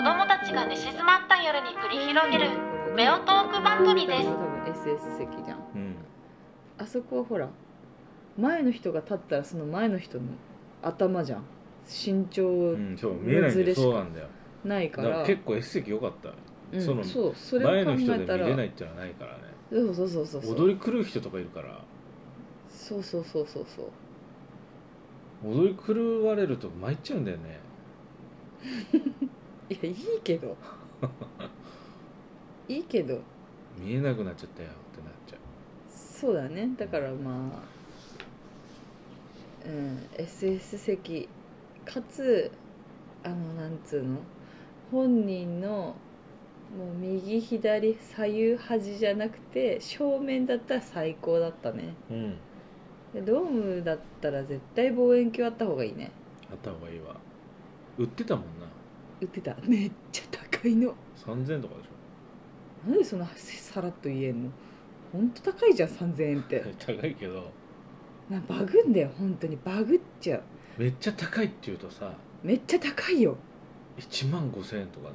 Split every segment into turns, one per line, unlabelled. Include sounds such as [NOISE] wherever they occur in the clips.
子供たちが寝静まった夜に繰り広げるメオトーク番組です。
多分 SS 席じゃん。
うん。
あそこはほら前の人が立ったらその前の人の頭じゃん。身長
うん、そう見えないんだよ。
ずれしか
なんだよ。
ないから。
だから結構 S 席良かった
うん
その
そうそれ
前の人で
えたら
見れないってのはないからね。
そうそうそうそうそう。
踊り狂う人とかいるから。
そうそうそうそうそう。
踊り狂われると参っちゃうんだよね [LAUGHS]
いやいいけど。[LAUGHS] いいけど。
見えなくなっちゃったよってなっちゃ
そうだね。だからまあうん SS 席。かつあのなんつうの？本人のもう右左左右端じゃなくて正面だったら最高だったね。
ううん。
でドームだったら絶対望遠鏡あった方がいいね。
あった方がいいわ。売ってたもんな
売ってた。めっちゃ高いの。
3000とかでし
なんでそんなさらっと言えんの？ほんと高いじゃん3000円って。
ょ [LAUGHS] 高いけど。
なバグんだよ本当に。バグっちゃう。
めっちゃ高いって言うとさ
めっちゃ高いよ。
1万5000円とかだ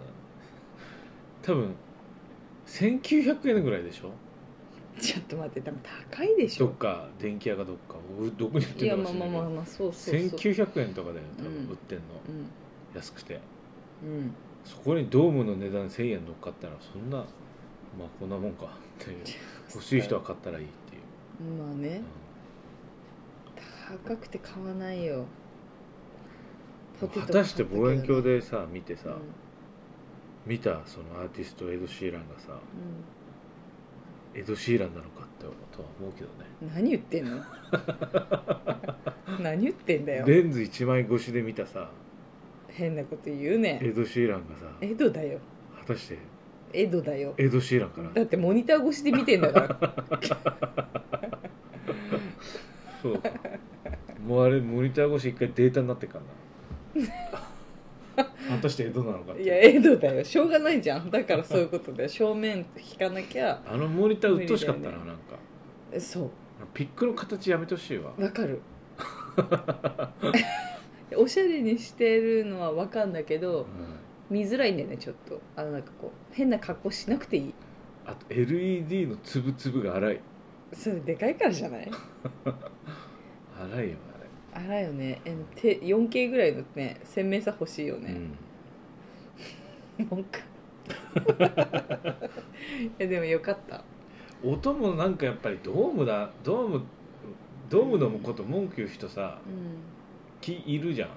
多分1900円ぐらいでしょ。
ちょっと待って多分高いでしょ。
どっか電気屋かどっか。うどこに売ってるかもしれないけど。
まあまあまあまあそうそうそう。
1900円とかだよ多
うん。
分売ってんの、安くて
うん。うん
そこにドームの値段1000円乗っかったらそんなまあこんなもんか。っていう欲しい人は買ったらいいっていう、
まあね。高くて買わないよ。
果たして望遠鏡
で
でさ見てさ、
うん。
見たそのアーティストエド・シーランがさ
う
エド・シーランなのかってとは思うけどね。
ん何言ってんの？[LAUGHS] 何言ってんだよ。
レンズ1枚越しで見たさ
変なこと言うね
エド・シーランがさ
エドだよ。
果たして
エドだよ。
エド・シーランかな
だってモニター越しで見てんだから。
そうか。もうあれモニター越し一回データになってっからな。[LAUGHS] 果たしてエドなのかって。
いやエドだよ。しょうがないじゃん。だからそういうことだよ。正面引かなきゃ。
あのモニターうっとうしかったな、なんか。
えそう。
ピックの形やめてほしいわ。
わかる [LAUGHS] おしゃれにしてるのはわかんだけど
うん。
見づらいんだよねちょっと。あのなんかこう変な格好しなくていい。
あと LED のつぶつぶが荒い。
それでかいからじゃない？[LAUGHS]
荒いよ
あらよね。えて 4K ぐらいのね鮮明さ欲しいよ
あれ、
ね、[LAUGHS] 文句。[LAUGHS] えでもよかった。
うん、音もなんかやっぱりドームだドームドームのこと文句言う人さ
うん
きいるじゃん。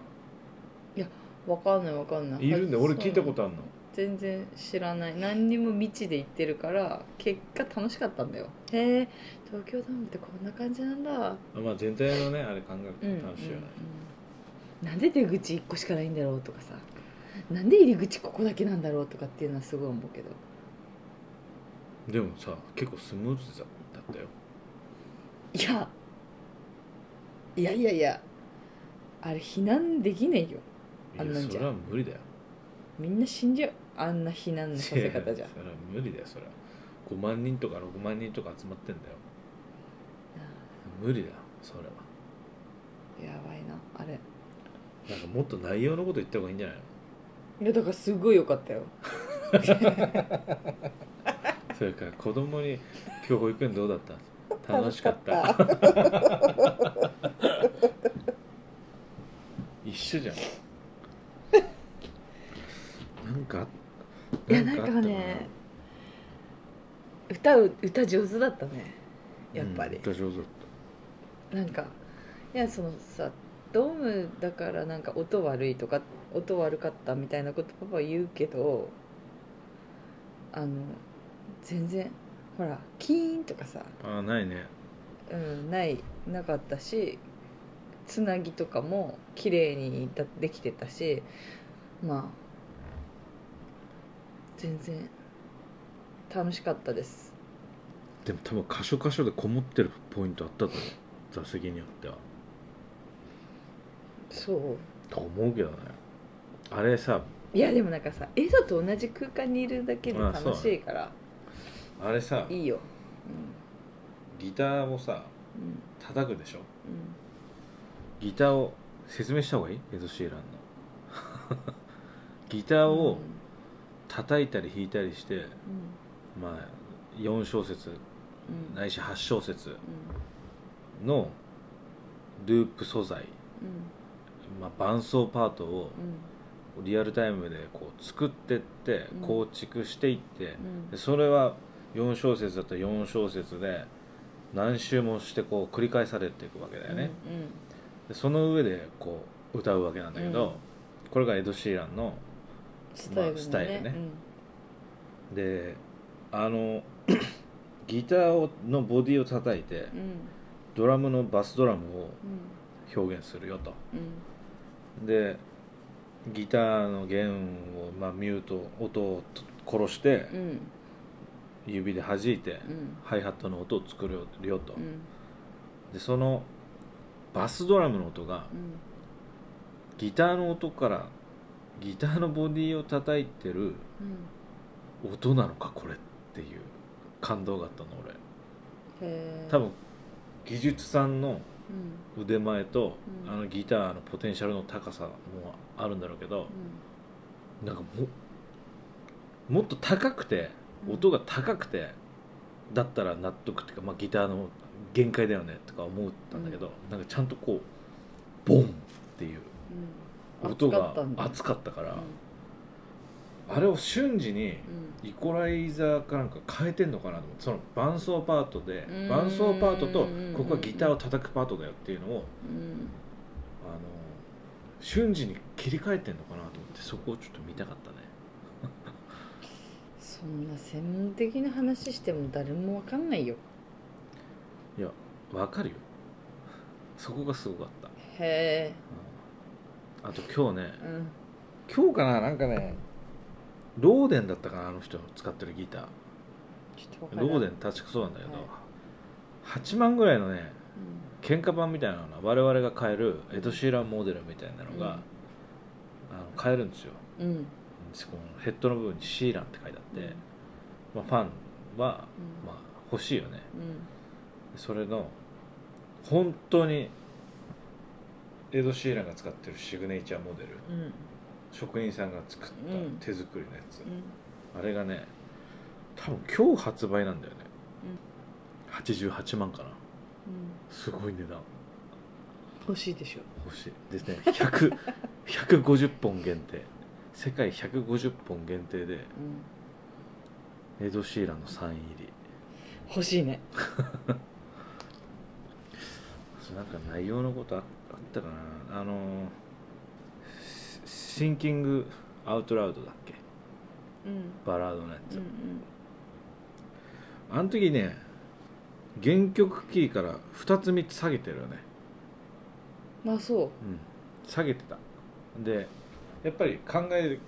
わかんないわかんない。
いるんで俺聞いたこと
あ
あるの。
全然知らない。何にも未知で行ってるから結果楽しかったんだよ。へえ東京ドームってこんな感じなんだ。
あまあ全体のねあれ考え
うん
ると楽しいよね、
うんなんで出口1個しかないんだろうとかさ。なんで入り口ここだけなんだろうとかっていうのはすごい思うけど。
でもさ結構スムーズだったよ。
いや。いやいやいやあれ避難できないよ。あんなんじゃ。
それは無理だよ。
みんな死んじゃう。あんな避難のさせ方じゃ
それは無理だよそれは。5万人とか6万人とか集まってんだよ。無理だよそれは。
やばいなあれ。
なんかもっと内容のこと言った方がいいんじゃないの？
いやだからすごい良かったよ。[LAUGHS]
それから子供に「今日保育園どうだった?」楽しかった緒じゃん。[LAUGHS] なんか
いやなんかね歌う歌上手だったね。やっぱり、
うん歌上手だっ
なんかいやそのさドームだからなんか音悪いとか音悪かったみたいなことパパは言うけどあの全然ほらキーンとかさ、
あないね。
うん、ないなかったしつなぎとかも綺麗にだできてたしまあ全然楽しかったです。
でも多分箇所箇所でこもってるポイントあったと思う。座席によっては。
そう。
と思うけどね。あれさ
いやでもなんかさエドと同じ空間にいるだけで楽しいから
あれさ
いいよ。
ギターをさ
うん。うん
叩くでしょ？ギターを説明した方がいい？エド・シーランの。[LAUGHS] ギターを叩いたり弾いたりして、まあ4小節
うん。
ないし8小節のループ素材、
うん。
まあ、伴奏パートを
うん。
リアルタイムでこう作ってって
うん。
構築していって、それは4小節だったら4小節で何周もしてこう繰り返されていくわけだよね、でその上でこう歌うわけなんだけど、
うん。
これがエド・シーランの
スタイルのね、
まあスタイルね。であの [COUGHS] ギターをのボディを叩いて
うんうん。
ドラムのバスドラムを
うん。
表現するよと。
うん。
でギターの弦を、まあ、ミュート音を殺して
うん。
指で弾いて
うん。
ハイハットの音を作るよと。
うん。
でそのバスドラムの音が
うん。
ギターの音からギターのボディを叩いてる
うん。
音なのかこれっていう感動があったの俺。多分技術さんの
うん。
腕前と、
うん。
あのギターのポテンシャルの高さもあるんだろうけどなんかももっと高くて
うん。
音が高くてだったら納得っていうか、まあ、ギターの限界だよねとか思ったんだけど、なんかちゃんとこうボンっていう
うん。
音が
熱かった
から、
う
あれを瞬時に
ん。
イコライザーかなんか変えてんのかなと思ってその伴奏パートで伴奏パートと
うん。
ここはギターを叩くパートだよっていうのを
うん。
あの瞬時に切り替えてんのかなと思ってそこをちょっと見たかったね。[LAUGHS]
そんな専門的な話しても誰もわかんないよ
いやわかるよ。そこがすごかった、
へえ。
うん。あと今日ね
うん。
今日かななんかねローデンだったかなあの人の使ってるギター。ローデン確かそうなんだけど、
はい。
8万ぐらいのね喧嘩版みたいなのが我々が買えるエド・シーランモデルみたいなのが、
うん。
あの買えるんですよ。
うん。
ヘッドの部分にシーランって書いてあって、まあ、ファンは、
うん。
まあ、欲しいよね。
うん
それの本当にエド・シーランが使ってるシグネチャーモデル
うん。
職人さんが作った
うん
手作りのやつ、
うん。
あれがね多分今日発売なんだよね、88万かな。
うん。
すごい値段。
欲しいでしょ。
欲しい。ですね。100 150 [LAUGHS] 本限定。世界150本限定で
うん。
エド・シーランのサイン入り。
欲しいね [LAUGHS]
なんか内容のことああったかな。あのシシンキング・アウトラウドだっけ？
うん。
バラードのやつ、
うん
あの時ね原曲キーから2つ3つ下げてるよね。
うんまあそう。
うん。下げてた。でやっぱり考え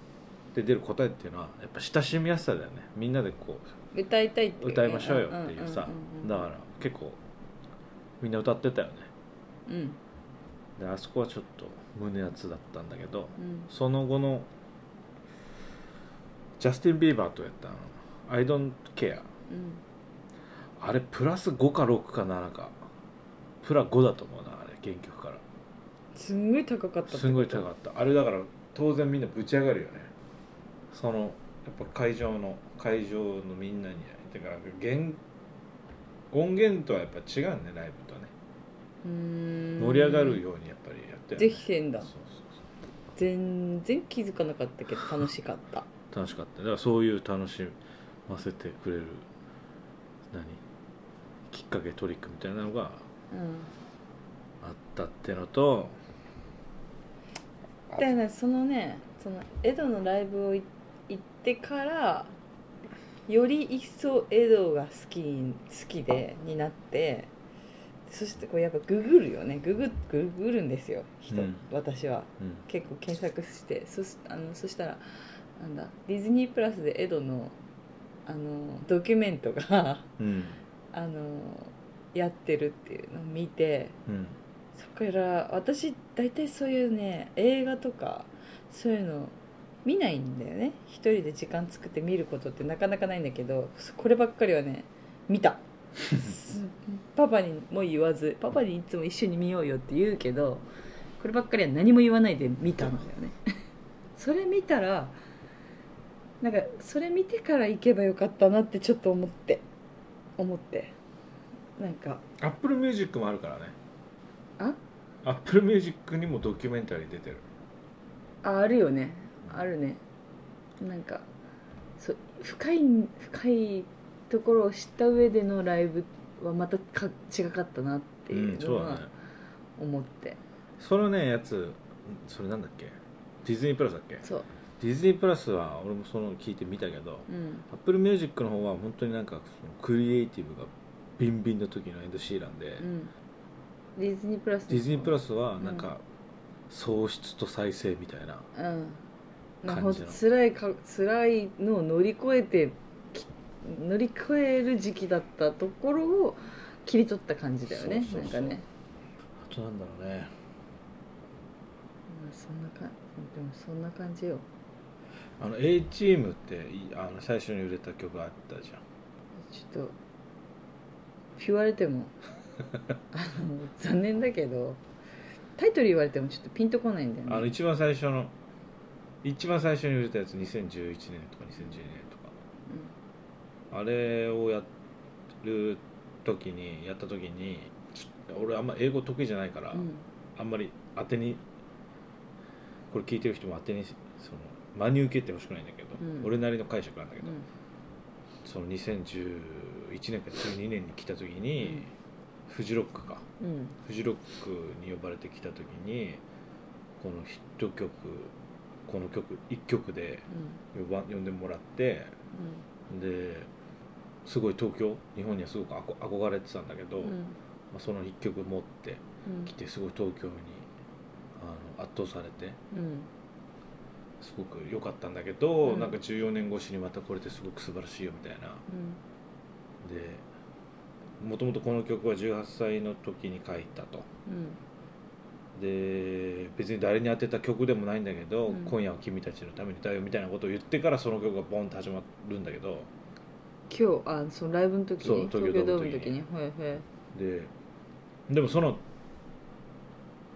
て出る答えっていうのはやっぱ親しみやすさだよね。みんなでこ
歌いたいって
う歌いましょうよっていうさ。
んんん。
だから結構みんな歌ってたよね
うん。
であそこはちょっと胸熱だったんだけど
うん。
その後のジャスティン・ビーバーとやったあの「I don't care
うん」
あれプラス5か6か7か。プラ5だと思うなあれ原曲から。
すんごい高かったってこと？
すんごい高かった。あれだから当然みんなぶち上がるよね。そのやっぱ会場の会場のみんなにだから原音源とはやっぱ違うんねライブとはね盛り上がるようにやっぱりやってる、
できてんだ。全然気づかなかったけど楽しかった。
楽しかった。だからそういう楽しませてくれる何？きっかけトリックみたいなのが
うん
あったってのと
だからね。そのねそのエドのライブをい行ってからより一層エドが好きに好きでになってそしてこうやっぱググるよね。ググググるんですよ。人、
うん。
私は。
うん。
結構検索して。そしあのそしたらなんだディズニープラスでエドのあのドキュメントが
うん。[LAUGHS]
あのやってるっていうのを見て
うん。
そこから私大体そういうね映画とかそういうの見ないんだよね。一人で時間作って見ることってなかなかないんだけどこればっかりはね見た [LAUGHS] パパにも言わずパパにいつも一緒に見ようよって言うけどこればっかりは何も言わないで見たんだよね。[LAUGHS] それ見たらなんかそれ見てから行けばよかったなってちょっと思って思って。なんか。
アップルミュージックもあるからね。
あ？
アップルミュージックにもドキュメンタリー出てる。
ああるよね。あるね。なんかそう深い深いところを知った上でのライブはまたか違かったなっていうのは
そうだね。
思って、
そのねやつそれなんだっけ？ディズニープラスだっけ？
そう。
ディズニープラスは俺もその聞いてみたけど
うん。
アップルミュージックの方は本当になんかそのクリエイティブがビンビンの時のエド・シーランで、
うん。ディズニープラス
ディズニープラ
ス
スはなんか喪失と再生みたいな感じの。
辛いか辛いのを乗り越えてき乗り越える時期だったところを切り取った感じだよねなんかね。
あとなんだろうね。
まあそんなかでもそんな感じよ。
あの A チームっていあの最初に売れた曲あったじゃん。
ちょっと言われても [LAUGHS] あの残念だけどタイトル言われてもちょっとピンとこないんだよね。
あの一番最初の一番最初に売れたやつ2011年とか2012年あれをやる時にやった時に俺あんま英語得意じゃないから、
うん。
あんまり当てにこれ聞いてる人も当てにその真に受けてほしくないんだけど、
うん。
俺なりの解釈なんだけど、
うん。
その2011年か12年に来た時に、フジロックか。
うん。
フジロックに呼ばれてきた時にこのヒット曲この曲1曲で呼ば呼んでもらってですごい東京日本にはすごく憧れてたんだけど、
うん。うん
まあ、その1曲持って
うん。
来てすごい東京にあの圧倒されて
うん。
すごく良かったんだけど、
うん。
なんか14年越しにまたこれってすごく素晴らしいよみたいな。でもともとこの曲は18歳の時に書いたと。
うん。
で別に誰に当てた曲でもないんだけど、
うん。
今夜は君たちのためにだよみたいなことを言ってからその曲がボンと始まるんだけど
今日あそのライブの時に
東京ドームの時に。
はいはい
ででもその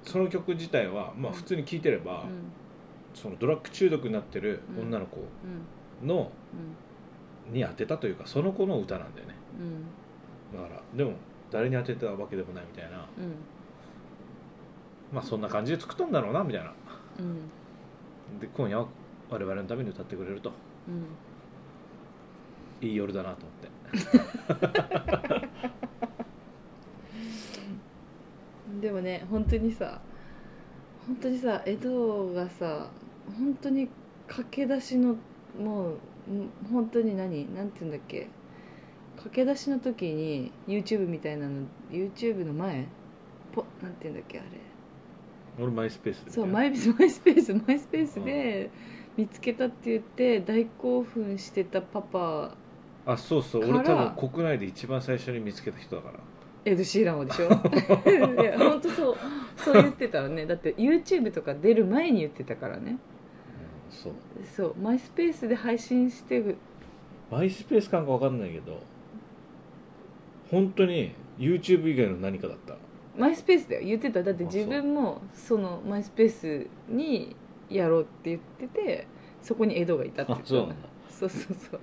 その曲自体はまあ
うん。
普通に聴いてれば、
うん。
そのドラッグ中毒になってる
うん。
女の子
うん。
の、に当てたというかその子の歌なんだよね。
うん。
だからでも誰に当てたわけでもないみたいな。
うん。
まあそんな感じで作ったんだろうなみたいな。
うん。
で今夜は我々のために歌ってくれると。
うん
いい夜だなと思って。[LAUGHS]
でもね本当にさ本当にさ江戸がさ本当に駆け出しのもうん本当に何？なんて言うんだっけ？駆け出しの時に YouTube みたいなの YouTube の前？ポなんて言うんだっけあれ？
俺マイスペース
そうマイ [LAUGHS] マイスペースマイスペースで見つけたって言って大興奮してたパパ
あそうそう。俺多分国内で一番最初に見つけた人だから。
エド・シーランをでしょ？[LAUGHS] いや本当そう。そう言ってたらね。[LAUGHS] だって YouTube とか出る前に言ってたからね。
うんそう。
そう。マイスペースで配信してる。
マイスペース感か分かんないけど本当に YouTube 以外の何かだった？
マイスペースだよ。言ってた。だって自分もそのマイスペースにやろうって言っててそこにエドがいたって言ってた。
あそうなんだ。
そうそうそう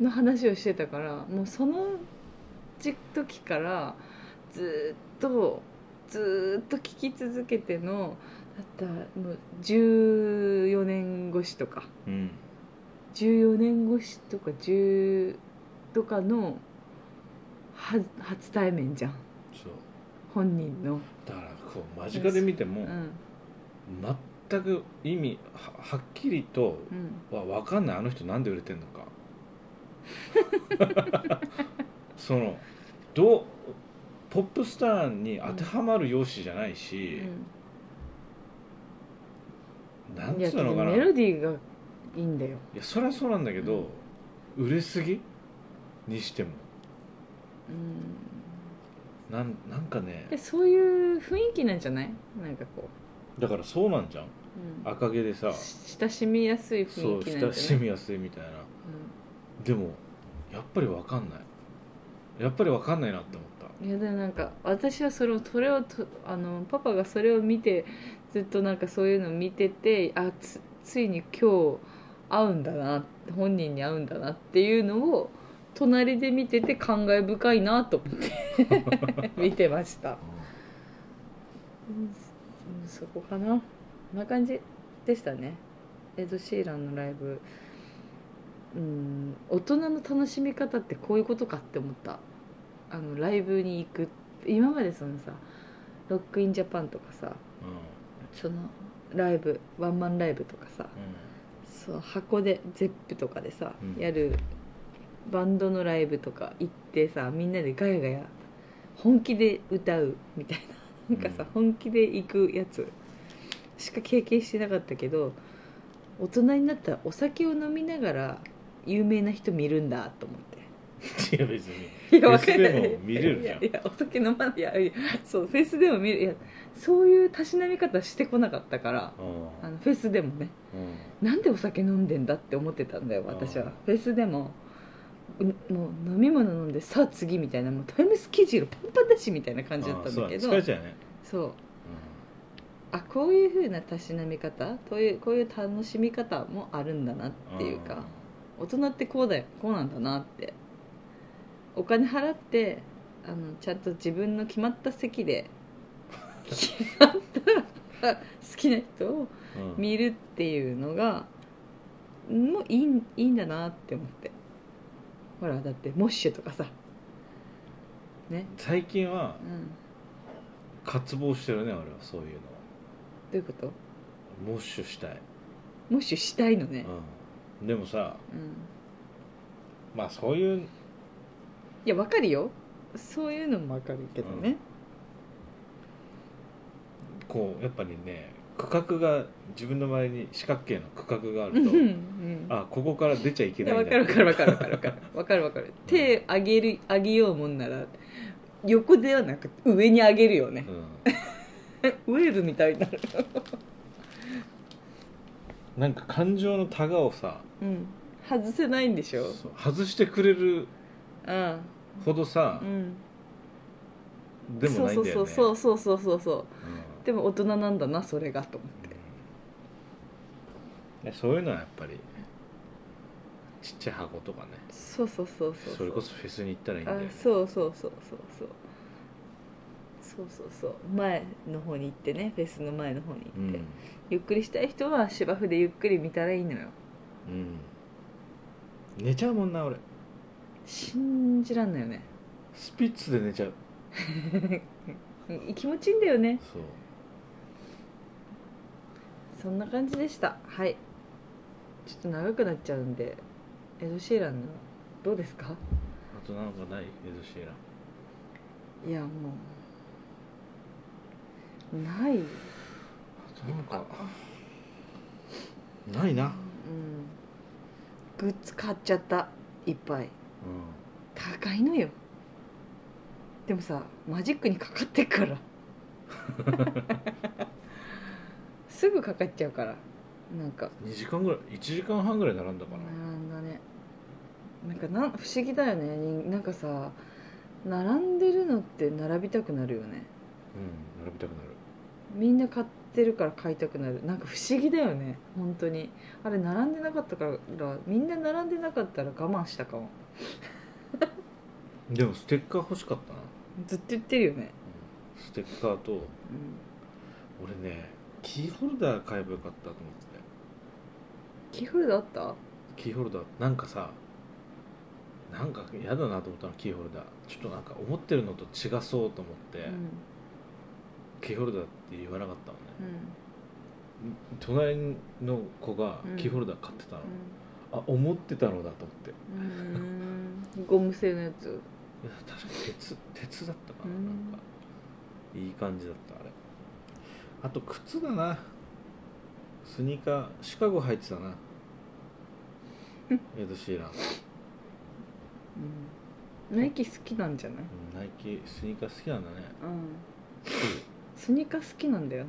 の話をしてたからもうその時時からずっとずっと聞き続けてのだったらもう14年越しとか。
うん。
14年越しとか10とかのは初対面じゃん。
そう。
本人の、
だからこう間近で見ても
うん。
全く意味ははっきりと
うん、
は分かんない。あの人なんで売れてんのか [LAUGHS] そのどうポップスターに当てはまる容姿じゃないし、なん
うん、いやけど
つうのかな。い
メロディーがいいんだよ。
やそりゃそうなんだけど、売れすぎ？にしても。
うん。
なんなんかね。
でそういう雰囲気なんじゃない？なんかこ
だからそうなんじゃん。
う、うん。
赤毛でさ。
親しみやすい
そ
雰
う
囲気なんじゃない？
親しみやすいみたいなでもやっぱり分かんない。やっぱり分かんないなって思った。
いやでもなんか私はそれをそれをとあのパパがそれを見てずっとなんかそういうのを見ててあつついに今日会うんだな本人に会うんだなっていうのを隣で見てて感慨深いなと思って [LAUGHS] 見てました、うん。そこかな。こんな感じでしたね。エド・シーランのライブうん大人の楽しみ方ってこういうことかって思った。あのライブに行く今までそのさロックインジャパンとかさ
う
そのライブワンマンライブとかさ
ん。
そう箱でゼップとかでさ、
うん。
やるバンドのライブとか行ってさみんなでガヤガヤ本気で歌うみたいな。なんかさ、
うん。
本気で行くやつ。しか経験してなかったけど大人になったらお酒を飲みながら有名な人見るんだと思って。
いや別に。[LAUGHS]
いや
フェスでも見れるじゃん。
いやお酒飲まないいやいやそうフェスでも見る。いやそういうたしなみ方してこなかったから
うん。
あのフェスでもね。
うん。
なんでお酒飲んでんだって思ってたんだよ私
あ
は。フェスでもうもう飲み物飲んでさあ次みたいなもうタイムスケジュールパンパンだしみたいな感じだったんだけど
そう
そう。あこういう風なたしなみ方こういうこういう楽しみ方もあるんだなっていうか大人ってこうだよこうなんだなって。お金払ってあのちゃんと自分の決まった席で決まった好きな人を
うん。うん
見るっていうのがもういいんいいんだなって思って。ほらだってモッシュとかさ。ね。
最近は
うん。
渇望してるね俺はそういうの
どういうこと？
モッシュしたい、
モッシュしたいのね。
うん、でもさ
うん。
まあそういう
いやわかるよ。そういうのもわかるけどね、
こうやっぱりね区画が自分の周りに四角形の区画があ
うん、
ると
うんうん。
あここから出ちゃいけ
い
ないんだ。
やわかるわかるわかるわかる。わかるわかる。わかる手上げる上げようもんなら横ではなく上に上げるよね。
うん。[LAUGHS]
ウェーブみたいになる
なんか感情のタガをさ
うん。外せないんでしょ？
そう外してくれる
うん。
ほどさ
うん。
でもないんだよね。
そうそうそうそうそうそう
うん。
でも大人なんだなそれがと思って。
うん。そういうのはやっぱりちっちゃい箱とかね。
そうそうそうそう
それこそフェスに行ったらいいんだよ
あ
ね
そうそうそうそうそう。そうそうそう。前の方に行ってねフェスの前の方に
う
行って、
ん
ゆっくりしたい人は芝生でゆっくり見たらいいのよ。
うん。寝ちゃうもんな俺。
信じらんないよね。
スピッツで寝ちゃう。[LAUGHS]
気持ちいいんだよね。
そう。
そんな感じでした。はい。ちょっと長くなっちゃうんでエド・シーランのどうですか？
あとなんかない？エド・シーラン。
いやもう。ない
なんかないな。
うん。グッズ買っちゃったいっぱい。
うん。
高いのよ。でもさマジックにかかってっから。[LAUGHS] すぐかかっちゃうから。なんか。
2時間ぐらい1時間半ぐらい並んだかな。
並んだね。なんかなん不思議だよね。になんかさ並んでるのって並びたくなるよね。
うん並びたくなる。
みんな買ってるから買いたくなる。なんか不思議だよね。本当に。あれ並んでなかったからみんな並んでなかったら我慢したかも。[LAUGHS]
でもステッカー欲しかったな。
ずっと言ってるよね、
ステッカーと
うん、
俺ねキーホルダー買えばよかったと思って。
キーホルダーあった？
キーホルダー。なんかさなんか嫌だなと思ったのキーホルダー。ちょっとなんか思ってるのと違そうと思って、
うん。
キーホルダーって言わなかったのね。
うん
隣の子が
うん
キーホルダー買ってたの、あ思ってたのだと思って。
ゴム製のやつ。
や確か鉄鉄だったかな,、
うん。
なんか。いい感じだったあれ。あと靴だな。スニーカーシカゴ履いてたな。[LAUGHS] エド・シーラン、
うん。ナイキ好きなんじゃない？
うんナイキスニーカー好きなんだね、
うんスニーカー好きなんだよ。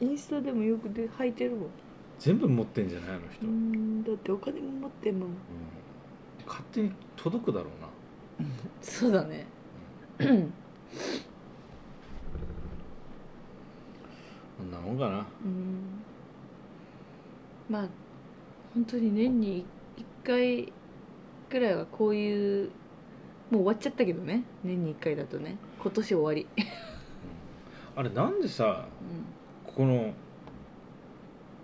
うん、
インスタでもよくで履いてるもん
全部持ってんじゃないあの人、
うんだってお金も持ってんもん。
うん。勝手に届くだろうな。
そうだね。
こん。なもんかな。
うん。まあ本当に年に1回ぐらいはこういうもう終わっちゃったけどね。年に1回だとね。今年終わり、
あれなんでさ
うん、
この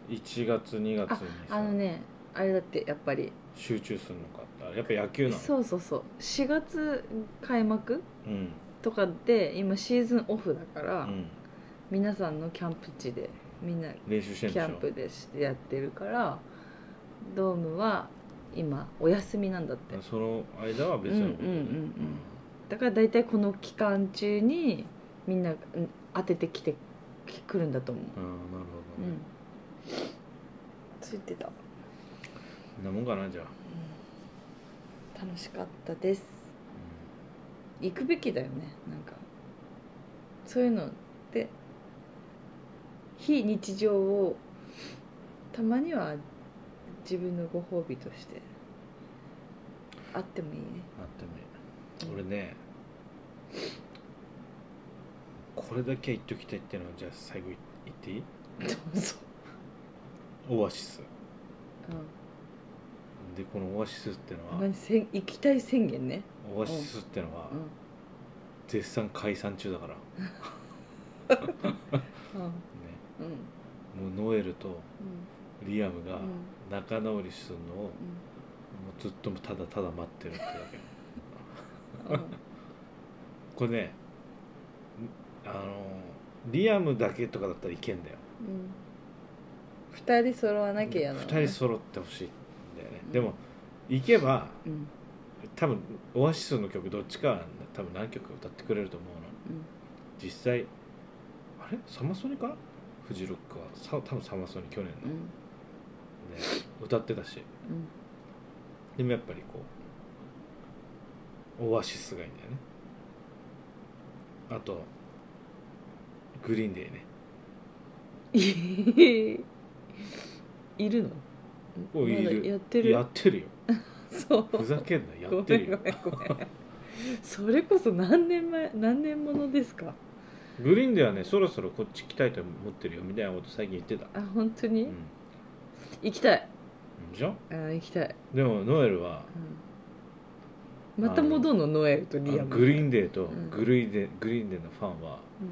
1月2月にさ
あのねあれだってやっぱり。
集中するのかってあれやっぱ野球なの？
そうそうそう。4月開幕
うん。
とかで今シーズンオフだから、
うん。
皆さんのキャンプ地でみんな
練習してん
キ
でしょ？
ャンプでしてやってるからドームは今お休みなんだって。
その間は別のことで
うんうんうんうん。だから大体この期間中にみんなうん当ててきてき来るんだと思う。
ああなるほどね。
うん。ついてた、
なもんかなじゃあ。
楽しかったです。行くべきだよね。なんかそういうのって。非日常をたまには自分のご褒美として。あってもいいね。
あってもいい。俺ねこれだけは言っときたいっていうのはじゃあ最後言っていい？
どうぞ、
オアシス。
う
でこのオアシスってのは
ん、何せん行きたい宣言ね。
オアシスってのは
うん。
絶賛解散中だから。ね [LAUGHS]
うん。うん。
もうノエルとリアムが
うん。
仲直りするのをも
う
うずっとただただ待ってるってだけ。
ん [LAUGHS] うん。
これねあのリアムだけとかだったらいけんだよ。
うん。二人揃わなきゃやな
2人揃ってほしいんだよね、
うん。
でも行けば
うん。
多分オアシスの曲どっちかは多分何曲か歌ってくれると思うの。実際あれ？サマソニか？なフジロックは。さ多分サマソニ去年の、
うん。
ね、歌ってたし。
うん。
でもやっぱりこうオアシスがいいんだよね。あとグリーンデーね。
い [LAUGHS] いるの？
おいる。
まだやってる？
やってるよ。[LAUGHS]
そう。
ふざけんな。やってるよご
めんごめん。ごめん [LAUGHS] それこそ何年前何年ものですか？
グリーンデーはねそろそろこっち来たいと思ってるよ。みたいなこと最近言ってた。
あ本当に、
うん。
行きたい。
でしょ
あ行きたい、
でもノエルは
うん、また戻るの？ノエルとリアム。
グリーンデーと
うん。
グリーンデー、グリーンデーのファンはも
うん。
う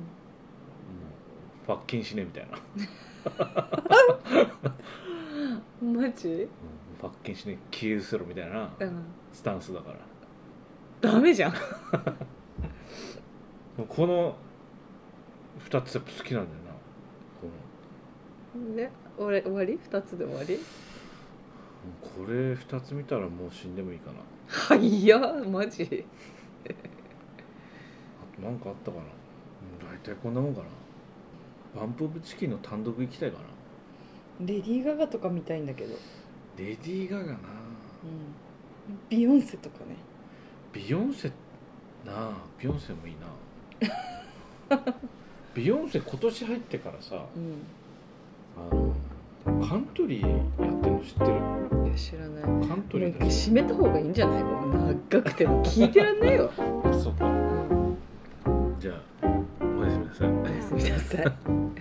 罰金しねみたいな。
マジ？
うん罰金しね消え失せろみたいな
うん。
スタンスだから。
ダメじゃん。[LAUGHS]
この2つやっぱ好きなんだよな。こ
で俺終わり？二つで終わり？
のこれ2つ見たらもう死んでもいいかな。
はいやマジ。
あと何かあったかな？うん大体こんなもんかなバンプ・オブ・チキンの単独行きたいかな。
レディー・ガガとか見たいんだけど、
レディー・ガガな。
うん、ビヨンセとかね。
ビヨンセなあ。ビヨンセもいいな。[LAUGHS] ビヨンセ今年入ってからさ
うん。
あのカントリーやってるの知ってる？
いや知らない。
カントリーだし
締めた方がいいんじゃない？もう長くても。聞いてらんないよ、[LAUGHS]
そうか。
うん、
じゃあお